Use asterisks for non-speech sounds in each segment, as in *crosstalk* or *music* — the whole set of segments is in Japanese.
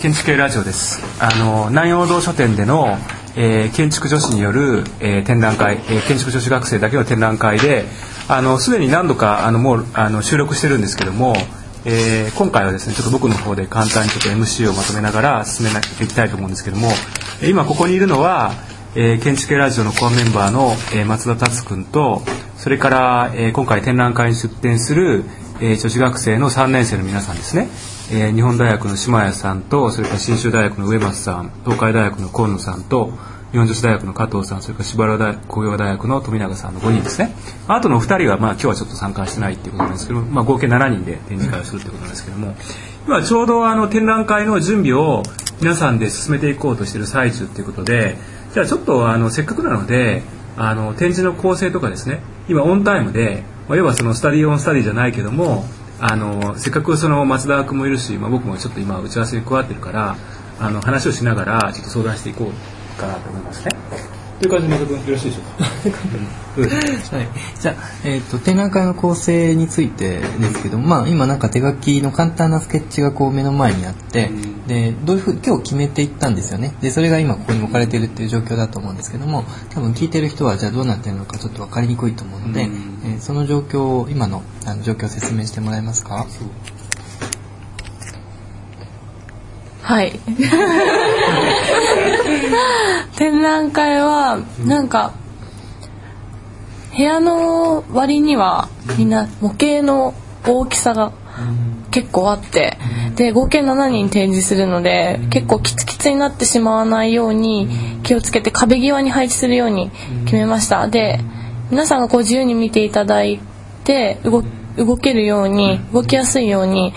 建築系ラジオです。あの南陽堂書店での、えー、建築女子による、えー、展覧会、えー、建築女子学生だけの展覧会ですでに何度かあのもうあの収録してるんですけども、えー、今回はですねちょっと僕の方で簡単にちょっと MC をまとめながら進めていきたいと思うんですけども今ここにいるのは、えー、建築系ラジオのコアメンバーの、えー、松田達君とそれから、えー、今回展覧会に出展する、えー、女子学生の3年生の皆さんですね。えー、日本大学の島谷さんとそれから信州大学の上松さん東海大学の河野さんと日本女子大学の加藤さんそれから芝原工業大学の富永さんの5人ですね。あとの2人は、まあ、今日はちょっと参加してないっていうことなんですけど、まあ、合計7人で展示会をするってことなんですけども今ちょうどあの展覧会の準備を皆さんで進めていこうとしている最中っていうことでじゃあちょっとあのせっかくなのであの展示の構成とかですね今オンタイムで、まあ、要はそのスタディオンスタディじゃないけどもあのせっかくその松田君もいるし、まあ、僕もちょっと今打ち合わせに加わってるからあの話をしながらちょっと相談していこうかなと思いますね。という感じで、よろしいでしょうか？*laughs* はい。じゃあ、えっ、ー、と、展覧会の構成についてですけど、まあ、今なんか手書きの簡単なスケッチがこう目の前にあって、で、どういうふう今日決めていったんですよね。で、それが今ここに置かれているっていう状況だと思うんですけども、多分聞いてる人はじゃあどうなってるのかちょっと分かりにくいと思うので、えー、その状況を、今のあの状況を説明してもらえますか？はい。*laughs* 展覧会はなんか部屋の割にはみんな模型の大きさが結構あってで合計7人展示するので結構キツキツになってしまわないように気をつけて壁際に配置するように決めました。で皆さんがこう自由に見ていただいて動けるように動きやすいように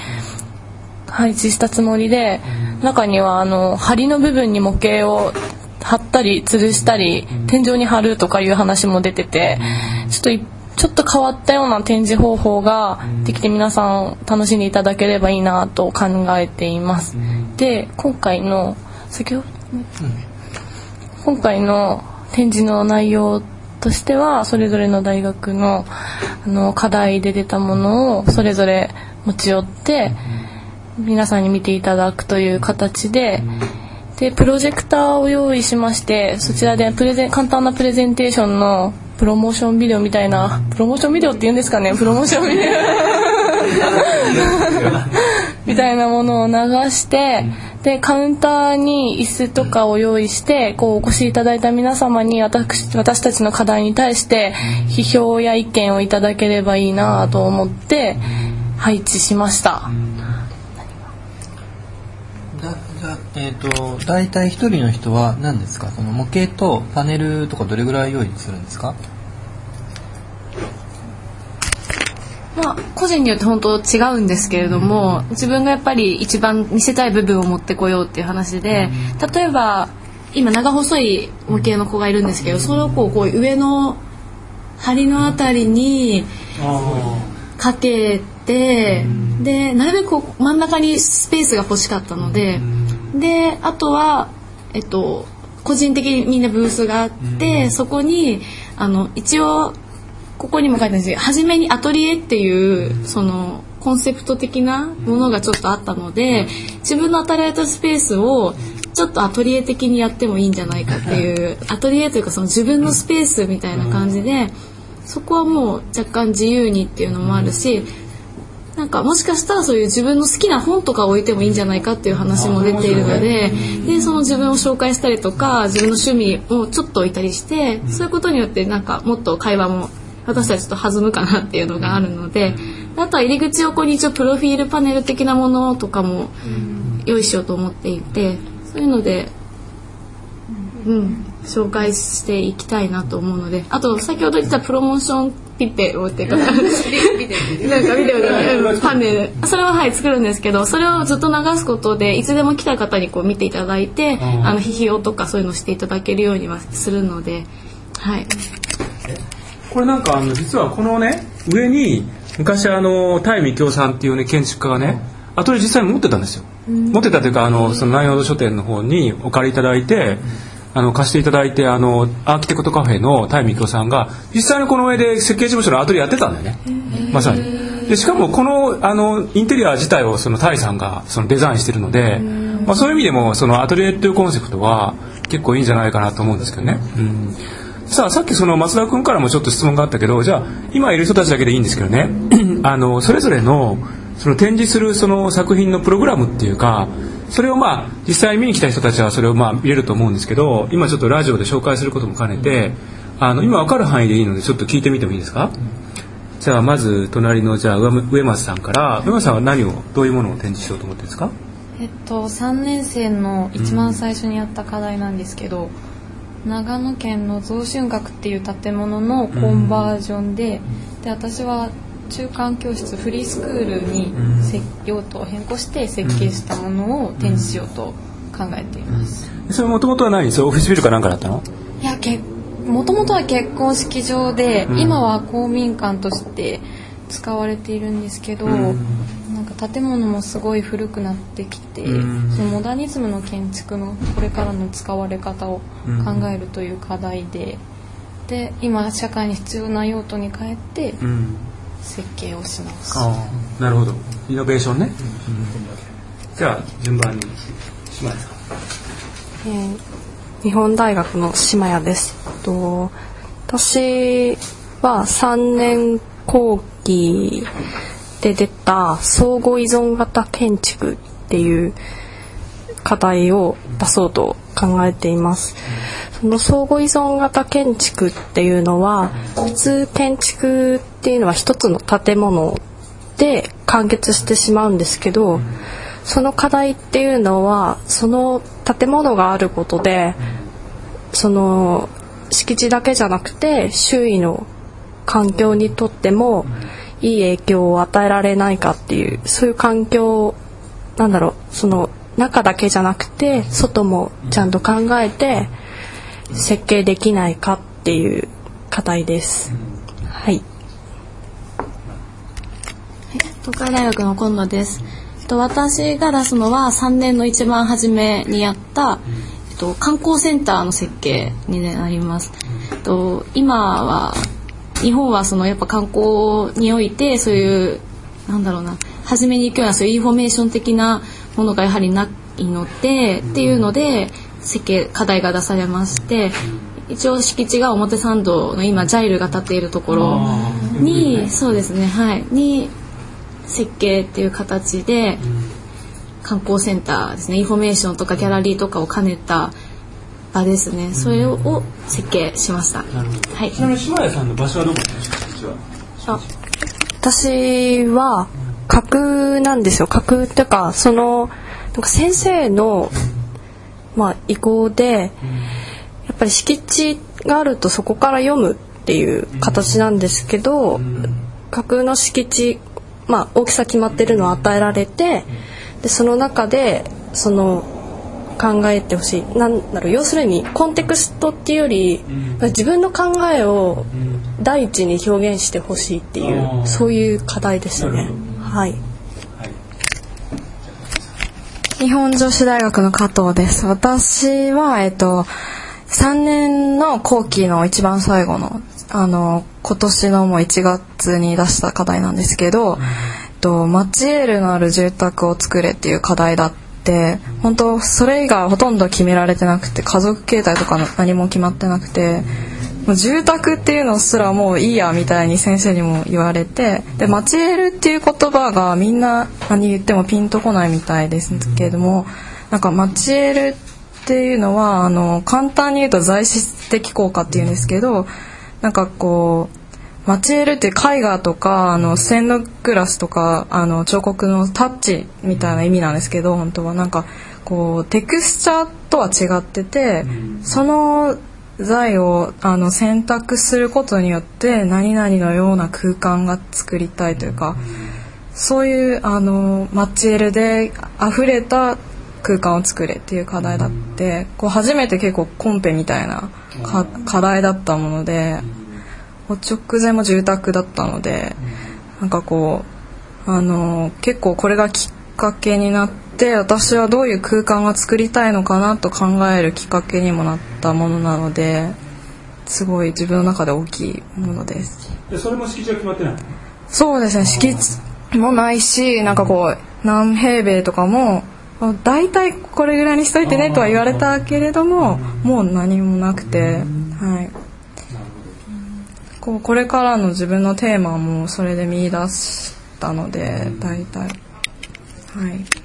配置したつもりで中にはあの梁の部分に模型を貼ったり吊るしたり天井に貼るとかいう話も出ててちょっとちょっと変わったような展示方法ができて皆さん楽しんでいただければいいなと考えています。で今回の先ほど、今回の展示の内容としてはそれぞれの大学のあの課題で出たものをそれぞれ持ち寄って皆さんに見ていただくという形で。でプロジェクターを用意しましてそちらでプレゼン簡単なプレゼンテーションのプロモーションビデオみたいな。プロモーションビデオって言うんですかね？プロモーションビデオ。*laughs* みたいなものを流してでカウンターに椅子とかを用意してこうお越しいただいた皆様に私私たちの課題に対して批評や意見をいただければいいなと思って配置しました。えっ、ー、と大体一人の人は何ですか？その模型とパネルとかどれぐらい用意するんですか？まあ、個人によって本当違うんですけれども、うん、自分がやっぱり一番見せたい部分を持ってこようっていう話で、うん、例えば今長細い模型の子がいるんですけど、うん、その子をこう上の梁のあたりにかけて、でなるべく真ん中にスペースが欲しかったので。であとはえっと個人的にみんなブースがあって、うん、そこにあの一応ここにも書いてあるんですけど初めにアトリエっていう、そのコンセプト的なものがちょっとあったので、自分の与えたスペースをちょっとアトリエ的にやってもいいんじゃないかっていう *laughs* アトリエというかその自分のスペースみたいな感じで、そこはもう若干自由にっていうのもあるしなんかもしかしたらそういう自分の好きな本とか置いてもいいんじゃないかっていう話も出ているのででその自分を紹介したりとか自分の趣味をちょっと置いたりしてそういうことによってなんかもっと会話も私たちと弾むかなっていうのがあるのであとは入り口横に一応プロフィールパネル的なものとかも用意しようと思っていてそういうのでうん紹介していきたいなと思うのであと先ほど言ったプロモーションピッペをっていうかなんかビデオでパネルそれははい作るんですけどそれをずっと流すことでいつでも来た方にこう見ていただいてあの批評とかそういうのしていただけるようにはするのではい。これなんかあの実はこのね上に昔あのタイミキョウさんっていうね建築家がねアトリエ実際に持ってたんですよ、持ってたというかあのその南陽堂書店の方にお借りいただいて、あの貸していただいてあのアーキテクトカフェのタイミキョさんが実際にこの上で設計事務所のアトリエやってたんだよね。まさに。でしかもこのあのインテリア自体をそのタイさんがそのデザインしてるのでまあ、そういう意味でもそのアトリエっていうコンセプトは結構いいんじゃないかなと思うんですけどね。うん。さあさっきその松田君からもちょっと質問があったけどじゃあ今いる人たちだけでいいんですけどね。*clears throat* あのそれぞれのその展示するその作品のプログラムっていうかそれをまあ実際見に来た人たちはそれをまあ見れると思うんですけど今ちょっとラジオで紹介することも兼ねてあの今分かる範囲でいいのでちょっと聞いてみてもいいですか？じゃあまず隣のじゃあ上松さんから上松さんは何をどういうものを展示しようと思ってるんですか？えっと3年生の一番最初にやった課題なんですけど、長野県の増春閣っていう建物のコンバージョンで,、で私は中間教室フリースクールにせ用途を変更して設計したものを展示しようと考えています。それもともとは何？それオフィスビルかなんかだったの？いやけもともとは結婚式場で、うん。今は公民館として使われているんですけど、うん。なんか建物もすごい古くなってきて、うん。そのモダニズムの建築のこれからの使われ方を考えるという課題で、で今社会に必要な用途に変えてうん設計をし直す。ああなるほどイノベーションね、じゃあ順番に島根さんえー日本大学の島谷です。と私は3年後期で出た相互依存型建築っていう課題を出そうと考えています。その相互依存型建築っていうのは普通建築っていうのは一つの建物で完結してしまうんですけど、その課題っていうのはその建物があることでその敷地だけじゃなくて周囲の環境にとってもいい影響を与えられないかっていうそういう環境なんだろうその中だけじゃなくて外もちゃんと考えて設計できないかっていう課題です。はい。東海大学の今野です。えっと私が出すのは3年の一番初めにやった、えっと、観光センターの設計になります。えっと今は日本はそのやっぱ観光においてそういうなんだろうな初めに行くようなそういうインフォメーション的なものがやはりないのでっていうので設計課題が出されまして一応敷地が表参道の今 GYRE が建っているところにそうですねはいに設計っていう形で観光センターですねインフォメーションとかギャラリーとかを兼ねた場ですね。それを設計しました。はい。ちなみに島根さんの場所はどこですか私は架空なんですよ。架空っていうかそのなんか先生の、まあ、意向で、やっぱり敷地があるとそこから読むっていう形なんですけど、架空の敷地、まあ、大きさ決まってるのを与えられてでその中でその考えてほしい。なんだろう要するにコンテクストっていうより、自分の考えを第一に表現してほしいっていう、そういう課題ですね。はい。日本女子大学の加藤です。私は、えっと、3年の後期の一番最後の、あの、今年のもう1月に出した課題なんですけど、えっと、マチエールのある住宅を作れっていう課題だって、本当それ以外はほとんど決められてなくて、家族形態とかの何も決まってなくて、もう住宅っていうのすらもういいやみたいに先生にも言われてでマチエールっていう言葉がみんな何言ってもピンとこないみたいですけれどもなんかマチエールっていうのはあの簡単に言うと材質的効果っていうんですけどなんかこうマチエールって絵画とかあの線のグラスとかあの彫刻のタッチみたいな意味なんですけど本当はなんかこうテクスチャーとは違っててその材をあの選択することによって何々のような空間が作りたいというかそういうあのマッチエルで溢れた空間を作れっていう課題だってこう初めて結構コンペみたいな課題だったもので直前も住宅だったのでなんかこうあの結構これがきっかけになって私はどういう空間が作りたいのかなと考えるきっかけにもなったものなのですごい自分の中で大きいものです。でそれも敷地は決まってないそうですね。敷地もないしなんかこう何平米とかも大体これぐらいにしといてねとは言われたけれどももう何もなくてはい。こうこれからの自分のテーマもそれで見出したので大体。はい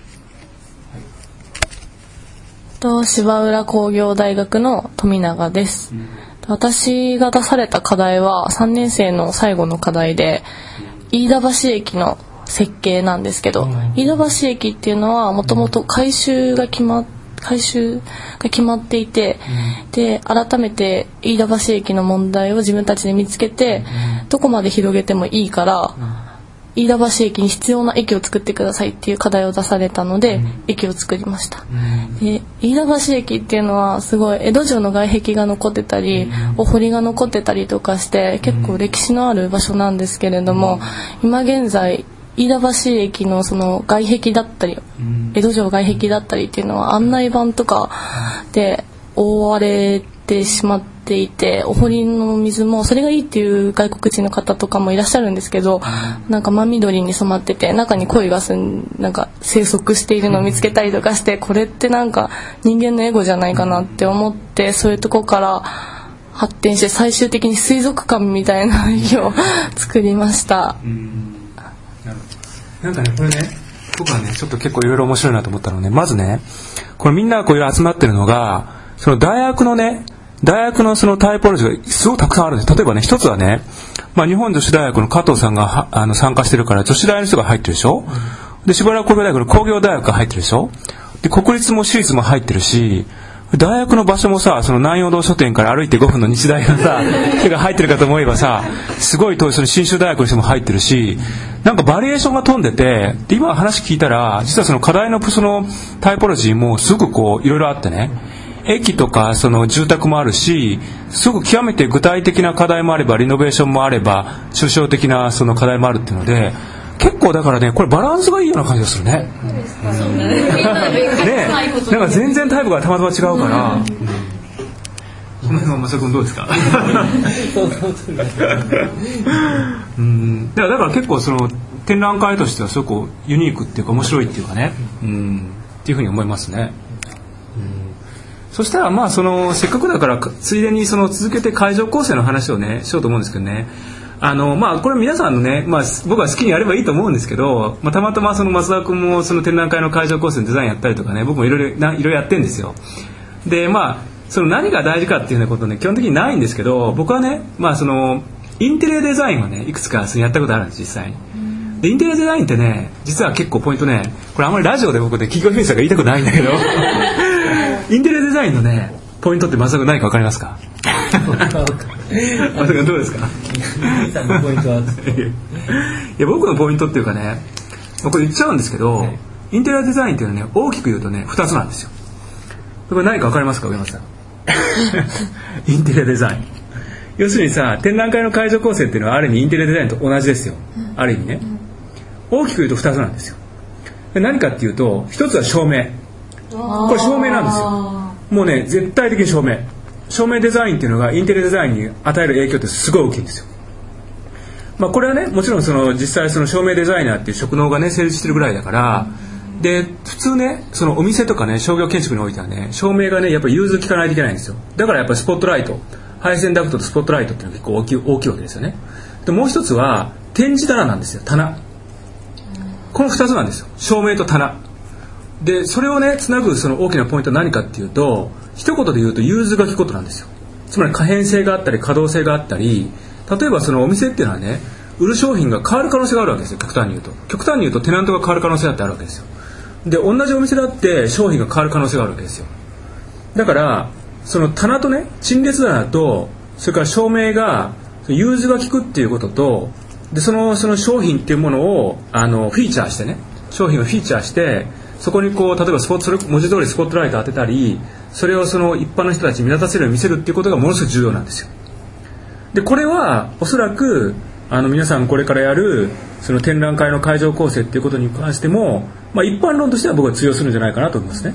と芝浦工業大学の富永です、私が出された課題は3年生の最後の課題で飯田橋駅の設計なんですけど、飯田橋駅っていうのはもともと改修が決まっ改修が決まっていて、で改めて飯田橋駅の問題を自分たちで見つけて、どこまで広げてもいいから、飯田橋駅に必要な駅を作ってくださいっていう課題を出されたので、駅を作りました、で飯田橋駅っていうのはすごい江戸城の外壁が残ってたり、お堀が残ってたりとかして結構歴史のある場所なんですけれども、今現在飯田橋駅のその外壁だったり、江戸城外壁だったりっていうのは案内板とかで覆われてしまっていてお堀の水もそれがいいっていう外国人の方とかもいらっしゃるんですけど、なんか真緑に染まってて中に鯉がすんなんか生息しているのを見つけたりとかしてこれってなんか人間のエゴじゃないかなって思ってそういうとこから発展して最終的に水族館みたいな *laughs* 家を作りました。なんかねこれね僕はねちょっと結構いろいろ面白いなと思ったのねまずねこれみんながこういう集まってるのがその大学のね大学のそのタイポロジーがすごくたくさんあるんです。例えばね一つはね、まあ、日本女子大学の加藤さんがあの参加してるから女子大の人が入ってるでしょ？う、でしばらく工業大学の工業大学が入ってるでしょ？で国立も私立も入ってるし大学の場所もさその南陽堂書店から歩いて5分の日大がさ *laughs* 手が入ってるかと思えばさすごい遠いその信州大学の人も入ってるしなんかバリエーションが飛んでてで今話聞いたら実はその課題のそのタイポロジーもすごくこういろいろあってね。駅とかその住宅もあるしすごく極めて具体的な課題もあればリノベーションもあれば抽象的なその課題もあるっていうので結構だからねこれバランスがいいような感じがするね。ね。なんか全然タイプがたまたま違うから。この辺は松田君どうですか？うん。だからだから結構その展覧会としてはすごくユニークっていうか面白いっていうかね、うん、っていうふうに思いますね。そしたらまあそのせっかくだからついでにその続けて会場構成の話をねしようと思うんですけどねあのまあこれ皆さんのね、まあ、僕は好きにやればいいと思うんですけど、まあ、たまたまその松田君もその展覧会の会場構成のデザインやったりとかね僕もいろいろいろやってるんですよ。でまあその何が大事かっていうようなことね基本的にないんですけど僕はねまあそのインテリアデザインをねいくつかそのやったことあるんです実際に。でインテリアデザインってね実は結構ポイントねこれあんまりラジオで僕で企業秘密が言いたくないんだけど *laughs* インテリアデザインのねポイントってまさか何か分かりますか？まさか。どうですか？いや僕のポイントっていうかねまあこれ言っちゃうんですけど、インテリアデザインっていうのはね大きく言うとね2つなんですよ。これ何か分かりますか？上松さん。*laughs* インテリアデザイン。要するにさ展覧会の会場構成っていうのはある意味インテリアデザインと同じですよ、ある意味ね、大きく言うと2つなんですよ。で何かっていうと1つは照明。これ照明なんですよ。もうね絶対的に照明。照明デザインっていうのがインテリアデザインに与える影響ってすごい大きいんですよ。まあこれはねもちろんその実際その照明デザイナーっていう職能がね成立してるぐらいだからで普通ねそのお店とかね商業建築においてはね照明がねやっぱり融通きかないといけないんですよ。だからやっぱりスポットライト。配線ダクトとスポットライトっていうのが結構大きい大きいわけですよね。でもう一つは展示棚なんですよ。棚この2つなんですよ。照明と棚。でそれをねつなぐその大きなポイントは何かっていうと一言で言うと融通が利くことなんですよ。つまり可変性があったり可動性があったり例えばそのお店っていうのはね売る商品が変わる可能性があるわけですよ極端に言うと。極端に言うとテナントが変わる可能性だってあるわけですよ。で同じお店だって商品が変わる可能性があるわけですよ。だからその棚とね陳列棚とそれから照明が融通が利くっていうこととでそのその商品っていうものをあのフィーチャーしてね商品をフィーチャーしてそこにこう例えばスポットそれ文字通りスポットライト当てたりそれをその一般の人たちに目立たせるように見せるっていうことがものすごく重要なんですよでこれはおそらくあの皆さんこれからやるその展覧会の会場構成っていうことに関しても、まあ、一般論としては僕は通用するんじゃないかなと思いますね。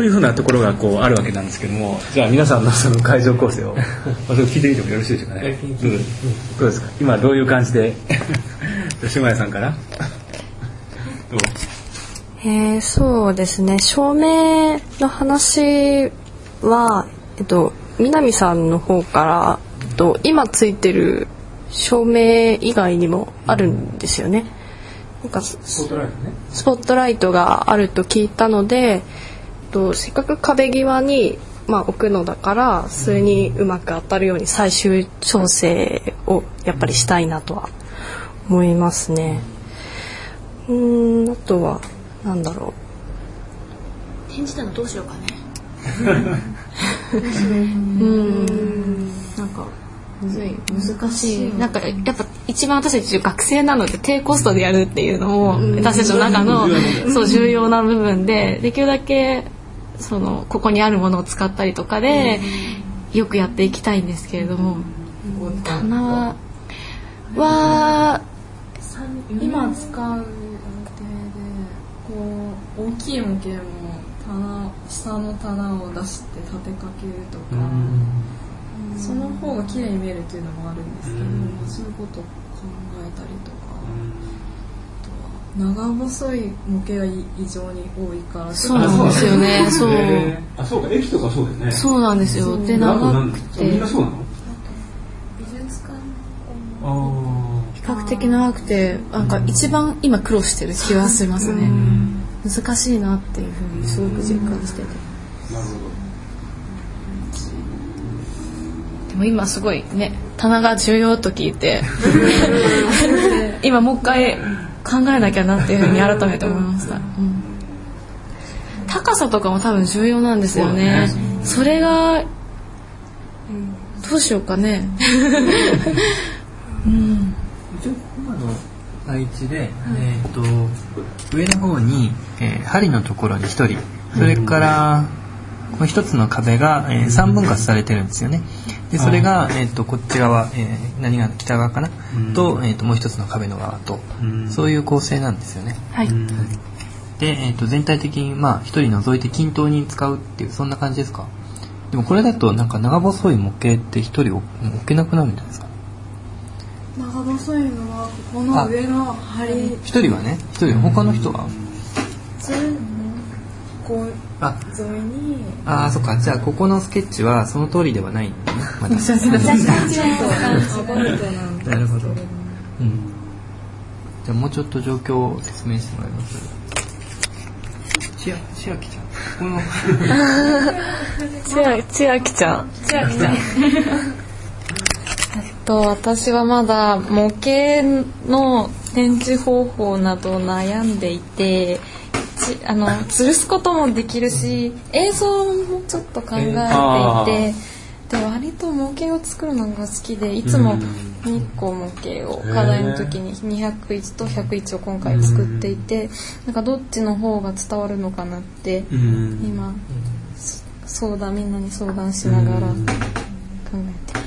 というふうなところがこうあるわけなんですけどもじゃあ皆さんのその会場構成を *laughs* まあそれ聞いてみてもよろしいでしょうかね。うん。どうですか？今どういう感じで？*laughs* 吉村さんから？どう？えー、そうですね。照明の話は、えっと、南さんの方から、えっと、今ついてる照明以外にもあるんですよね。なんかスポットライトね。スポットライトがあると聞いたので、えっと、せっかく壁際に、まあ、置くのだからそれにうまく当たるように最終調整をやっぱりしたいなとは思いますね。うーんあとはなんだろ展示棚どうしようかね。う *laughs* うん。なんかむずい。難しい。なんかやっぱ一番私たち学生なので低コストでやるっていうのも私たちの中のそう重要な部分でできるだけそのここにあるものを使ったりとかでよくやっていきたいんですけれども。棚は今使う予定でこう大きい模型も棚下の棚を出して立てかけるとか、その方が綺麗に見えるっていうのもあるんですけど、まあそういうことを考えたりとか、長細い模型が異常に多いからそうなんですよね。そう。あそうか。駅とかそうだよね。そうなんですよ。でなんか長くなんみんてなそうなの？美術館あ比較的長くてなんか一番今苦労してる気はしますね。難しいなっていうふうにすごく実感してて。あなるほど。でも今すごいね棚が重要と聞いて。*laughs* 今もう一回考えなきゃなっていうふうに改めて思いました、うん。高さとかも多分重要なんですよね。それがどうしようかね。*laughs* 一応今の配置で、えー、と上の方に、えー針のところに1人。それからこの一つの壁が、え3分割されてるんですよね。でそれが、えー、とこっち側、えー何が北側かな、と,、えー、ともう一つの壁の側と、そういう構成なんですよね。はい。で、えー、と全体的にまあ一人除いて均等に使うっていうそんな感じですか？でもこれだとなんか長細い模型って一人置置けなくなるんじゃないですか？長細いのはここの上の梁。一人はね一人他の人は？ずこうあ沿いに。あーそっか。じゃあここのスケッチはその通りではない。んだ。ねまだちょっとアバウトなんでなるほど、うん、じゃあもうちょっと状況を説明してもらいます。千秋ちゃん。この。千秋千秋ちゃん。千秋ちゃん。えっと私はまだ模型の展示方法など悩んでいてちあの吊るすこともできるし映像もちょっと考えていあてで割と模型を作るのが好きでいつも2個模型を課題の時に201と101を今回作っていてなんかどっちの方が伝わるのかなってうん。今相談みんなに相談しながら考えて。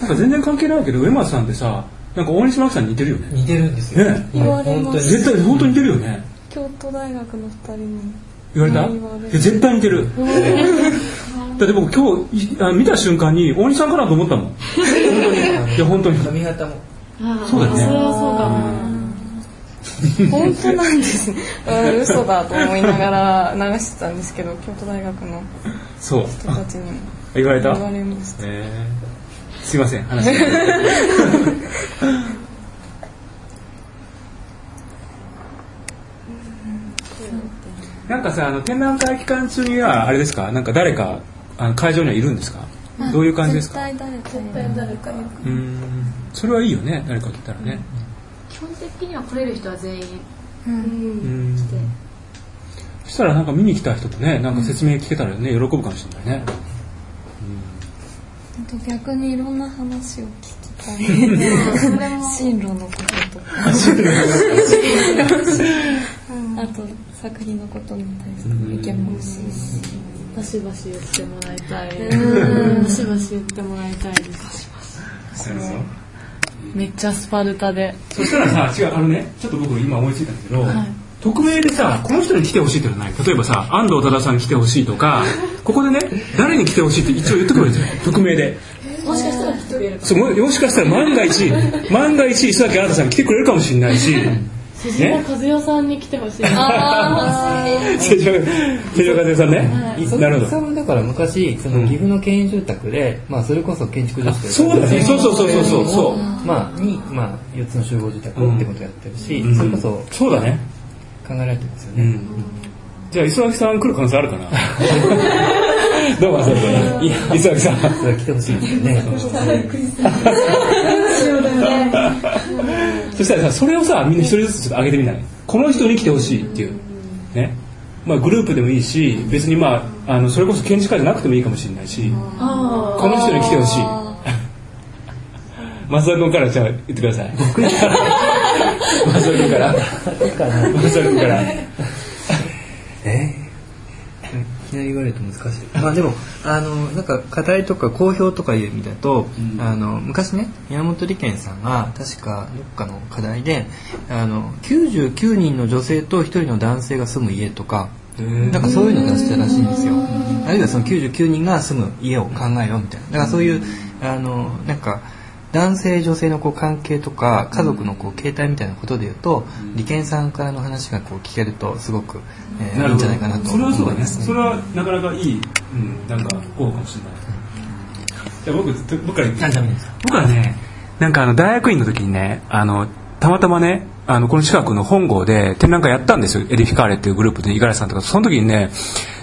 なんか全然関係ないけど上松さんってさなんか大西真紀さんに似てるよね。似てるんですよ。ね。言われます。絶対本当に似てるよね京都大学の2人に。言われた？絶対似てる。*laughs* だって僕今日いあ見た瞬間に大西さんかなと思ったもん。*laughs* 本当に。いや本当に髪型も。そうだよね。本当なんです。ね *laughs* うん嘘だと思いながら流してたんですけど京都大学のそう。人たちにも言われた？言われました。えー。すいません話がなんかさあの展覧会期間中にはあれですか？なんか誰かあの会場にはいるんですか？どういう感じですか？絶対誰か絶対誰かうーん。それはいいよね誰か来たらね。基本的には来れる人は全員うん。そしたらなんか見に来た人もねなんか説明聞けたらね喜ぶかもしれないね。あと逆にいろんな話を聞きたい。*laughs* *laughs* 進路のこととか *laughs* あと作品のことに対しても意見も欲しいし。バシバシ言ってもらいたい。バシバシ言ってもらいたいです。めっちゃスパルタで。そしたらさ違うあのねちょっと僕今思いついたんだけど、匿名でさこの人に来てほしいってのはない？例えばさ安藤忠さんに来てほしいとかここでね誰に来てほしいって一応言ってくれるんですよ匿名で。もしかしたら来てくれるそうももしかしたら万が一万が一磯崎新さん来てくれるかもしれないし瀬島和代さんに来てほしい。成城成城和代さんね、そなるほど。だから昔その岐阜の県営住宅で、まあそれこそ建築女子とそうだね。そうそうそうそう。そうそう。まあにまあ四つの集合住宅ってことをやってるし、うん。それこそそうだね。考えられてますよね。うん。じゃあ磯脇さん来る可能性あるかな？*laughs* どう？もそうだね磯脇さん。来てほしいですよね。*laughs* *laughs* そしたらさそれをさみんな一人ずつちょっと上げてみない？この人に来てほしいっていう。ね。まあグループでもいいし別にまああのそれこそ建築家じゃなくてもいいかもしれないしこの人に来てほしい。*laughs* 松田君からじゃあ言ってください。松田 *laughs* 君から。松田君からきなり言われると難しい。まあでも、あの、なんか課題とか公表とかいう意味だと、あの、昔ね、山本理研さんが確かどっかの課題で、あの、99人の女性と1人の男性が住む家とか、なんかそういうのを出したらしいんですよ。あるいはその99人が住む家を考えようみたいな。だからそういう、あの、なんか、男性女性のこう関係とか家族のこう形態みたいなことで言うと、利権さんからの話がこう聞けるとすごく、えーいいんじゃないかなと。それはそうだね。思いますね。それはなかなかいい、うん、なんか候補かもしれない。じゃあ僕僕から言って。僕はねなんかあの大学院の時にねあのたまたまねあのこの近くの本郷で展覧会やったんですよ。エディフィカーレっていうグループで五十嵐さんとか。その時にね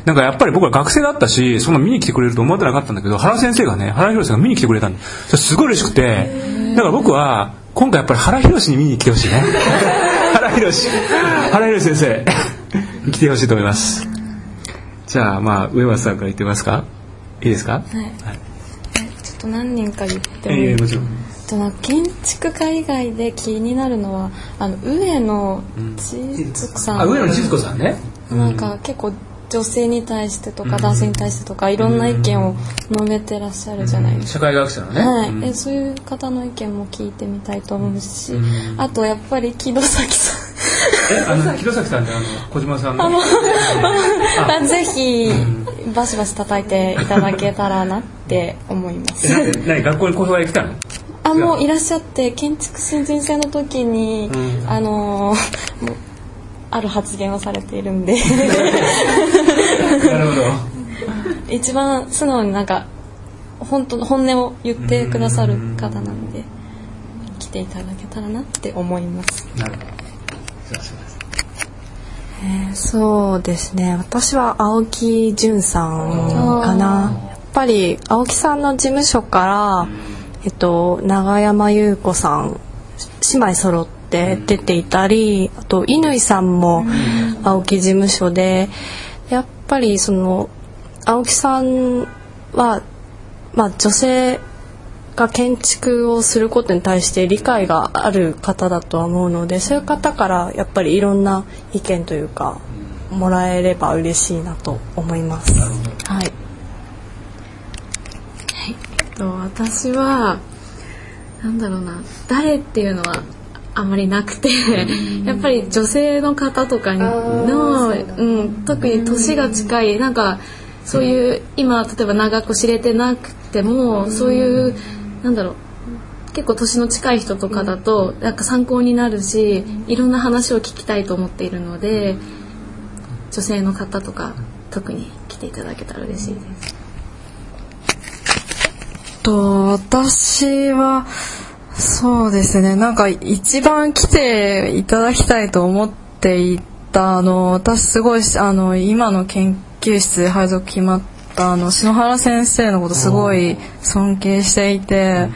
なんかやっぱり僕は学生だったしそんな見に来てくれると思ってなかったんだけど原先生がね原宏さんが見に来てくれたんですごい嬉しくて。だから僕は今回やっぱり原宏に見に来てほしいね。*laughs* 原宏原宏先生。に *laughs* 来てほしいと思います。じゃあまあ上松さんから言ってみますか？いいですか？はい。ちょっと何人か言っても。いいええもちろんとなんか建築家以外で気になるのはあの上野千鶴さん、あ上野千鶴子さんね。なんか結構女性に対してとか男性に対してとかいろんな意見を述べてらっしゃるじゃないですか。社会学者のね、はい、うん。えそういう方の意見も聞いてみたいと思うし、あとやっぱり木戸崎さん。えあの木戸崎さんってあの小島さんの。あ *laughs* ぜひバシバシ叩いていただけたらなって思います。何学校に後輩が来たの？あもういらっしゃって建築新人生の時に、うん。あのある発言をされているんで。なるほど。一番素直になんか本当の本音を言ってくださる方なので来ていただけたらなって思います。なるほど。えーそうですね。私は青木淳さんかな。やっぱり青木さんの事務所から、えっと、永山優子さん姉妹揃って出ていたりあと乾さんも青木事務所でやっぱりその青木さんは、まあ、女性が建築をすることに対して理解がある方だとは思うのでそういう方からやっぱりいろんな意見というかもらえれば嬉しいなと思います。はいと私はなんだろうな誰っていうのはあまりなくてやっぱり女性の方とかの、うん、特に年が近いなんかそういう今例えば長く知れてなくてもそういうなんだろう結構年の近い人とかだとなんか参考になるしいろんな話を聞きたいと思っているので女性の方とか特に来ていただけたら嬉しいです。と私はそうですね。なんか一番来ていただきたいと思っていたあの私すごいあの今の研究室配属決まったあの篠原先生のことすごい尊敬していて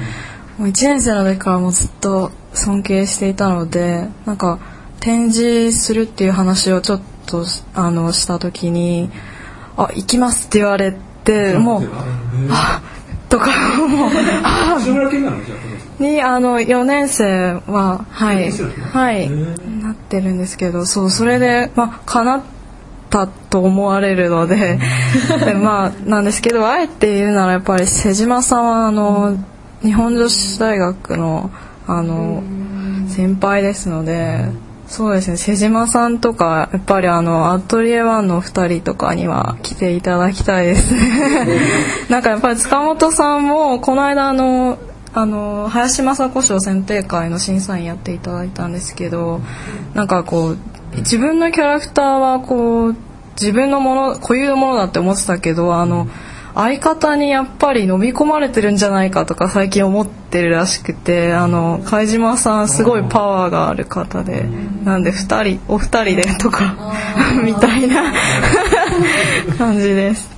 もう1年生の時からもうずっと尊敬していたのでなんか展示するっていう話をちょっとあのした時に「あ行きます」って言われて。もう「あとか。もうあにあの4年生ははい。はい。なってるんですけどそうそれでまあ叶ったと思われるので *laughs* でまあなんですけどあえて言うならやっぱり瀬島さんはあの日本女子大学のあの先輩ですので。そうですね。瀬島さんとかやっぱりあのアトリエワンの2人とかには来ていただきたいです。ね *laughs* なんかやっぱり塚本さんもこの間あのあの林正子賞選定会の審査員やっていただいたんですけどなんかこう自分のキャラクターはこう自分のもの固有のものだって思ってたけどあの相方にやっぱり飲み込まれてるんじゃないかとか最近思ってるらしくてあの貝島さんすごいパワーがある方でなんで2人お二人でとかみたいな *laughs* 感じです。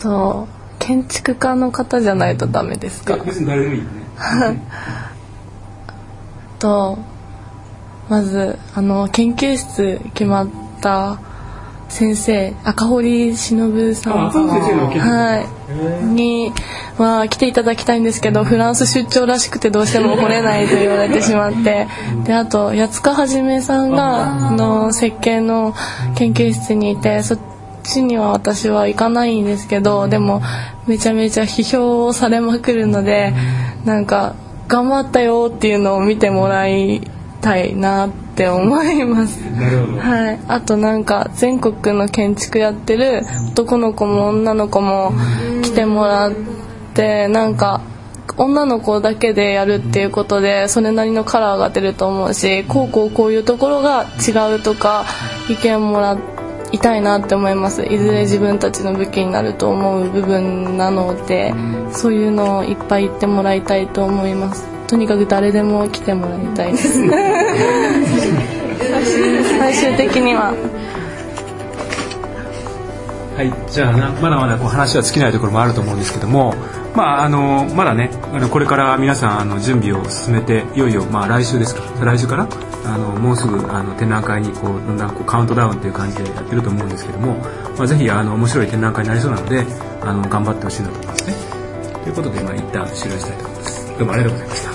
と建築家の方じゃないとダメですか？別に誰でもいいよね。*laughs* とまずあの研究室決まった先生赤堀忍さん。はい。には来ていただきたいんですけどフランス出張らしくてどうしても来れないと言われてしまって。であと八塚はじめさんがあの設計の研究室にいてそっちには私は行かないんですけどでもめちゃめちゃ批評をされまくるのでなんか頑張ったよっていうのを見てもらいたいなって思います。なるほど。はい、あとなんか全国の建築やってる男の子も女の子も来てもらってなんか女の子だけでやるっていうことでそれなりのカラーが出ると思うしこうこうこういうところが違うとか意見もらいたいなって思います。いずれ自分たちの武器になると思う部分なのでそういうのをいっぱい言ってもらいたいと思いますとにかく誰でも来てもらいたいです *laughs* 最終的にははい、じゃあなまだまだこう話は尽きないところもあると思うんですけども、まああのまだねあのこれから皆さんあの準備を進めていよいよまあ来週ですか来週からあのもうすぐあの展覧会にこうだんだんこうカウントダウンという感じでやってると思うんですけども、まあ、ぜひあの面白い展覧会になりそうなのであの頑張ってほしいなと思いますね。ということで、まあ、一旦終了したいと思います。どうもありがとうございました。